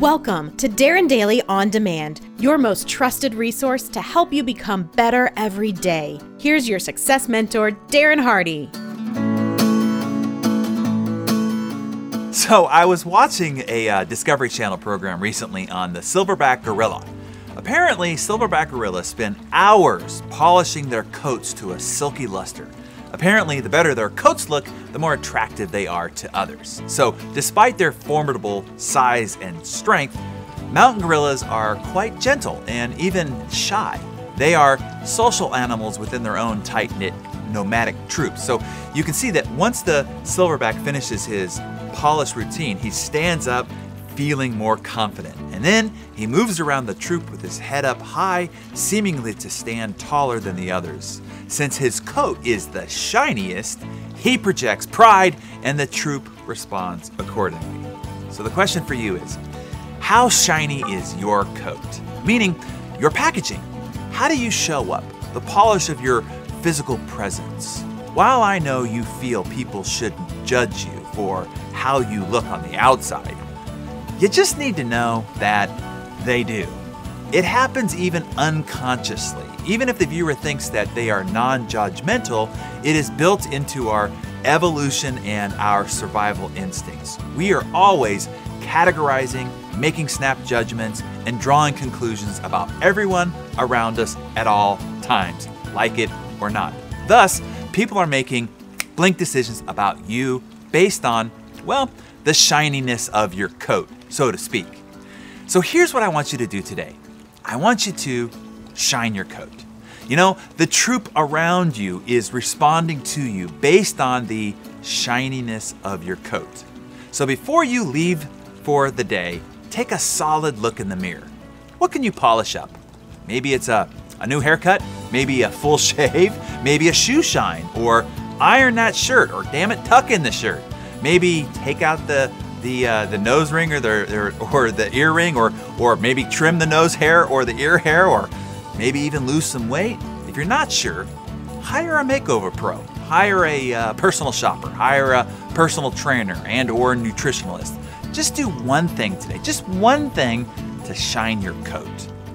Welcome to Darren Daily On Demand, your most trusted resource to help you become better every day. Here's your success mentor, Darren Hardy. So, I was watching a uh, Discovery Channel program recently on the silverback gorilla. Apparently, silverback gorillas spend hours polishing their coats to a silky luster. Apparently, the better their coats look, the more attractive they are to others. So, despite their formidable size and strength, mountain gorillas are quite gentle and even shy. They are social animals within their own tight knit nomadic troops. So, you can see that once the silverback finishes his polish routine, he stands up feeling more confident. And then he moves around the troop with his head up high, seemingly to stand taller than the others. Since his coat is the shiniest, he projects pride and the troop responds accordingly. So the question for you is how shiny is your coat? Meaning, your packaging. How do you show up? The polish of your physical presence. While I know you feel people shouldn't judge you for how you look on the outside, you just need to know that they do. It happens even unconsciously. Even if the viewer thinks that they are non judgmental, it is built into our evolution and our survival instincts. We are always categorizing, making snap judgments, and drawing conclusions about everyone around us at all times, like it or not. Thus, people are making blink decisions about you based on, well, the shininess of your coat so to speak. So here's what I want you to do today I want you to shine your coat. You know, the troop around you is responding to you based on the shininess of your coat. So before you leave for the day, take a solid look in the mirror. What can you polish up? Maybe it's a, a new haircut, maybe a full shave, maybe a shoe shine, or iron that shirt, or damn it, tuck in the shirt. Maybe take out the the uh, the nose ring or the or the earring or or maybe trim the nose hair or the ear hair or maybe even lose some weight. If you're not sure, hire a makeover pro. Hire a uh, personal shopper. Hire a personal trainer and or nutritionalist. Just do one thing today. Just one thing to shine your coat.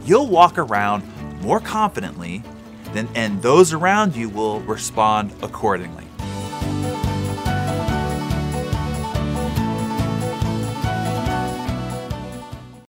You'll walk around more confidently than and those around you will respond accordingly.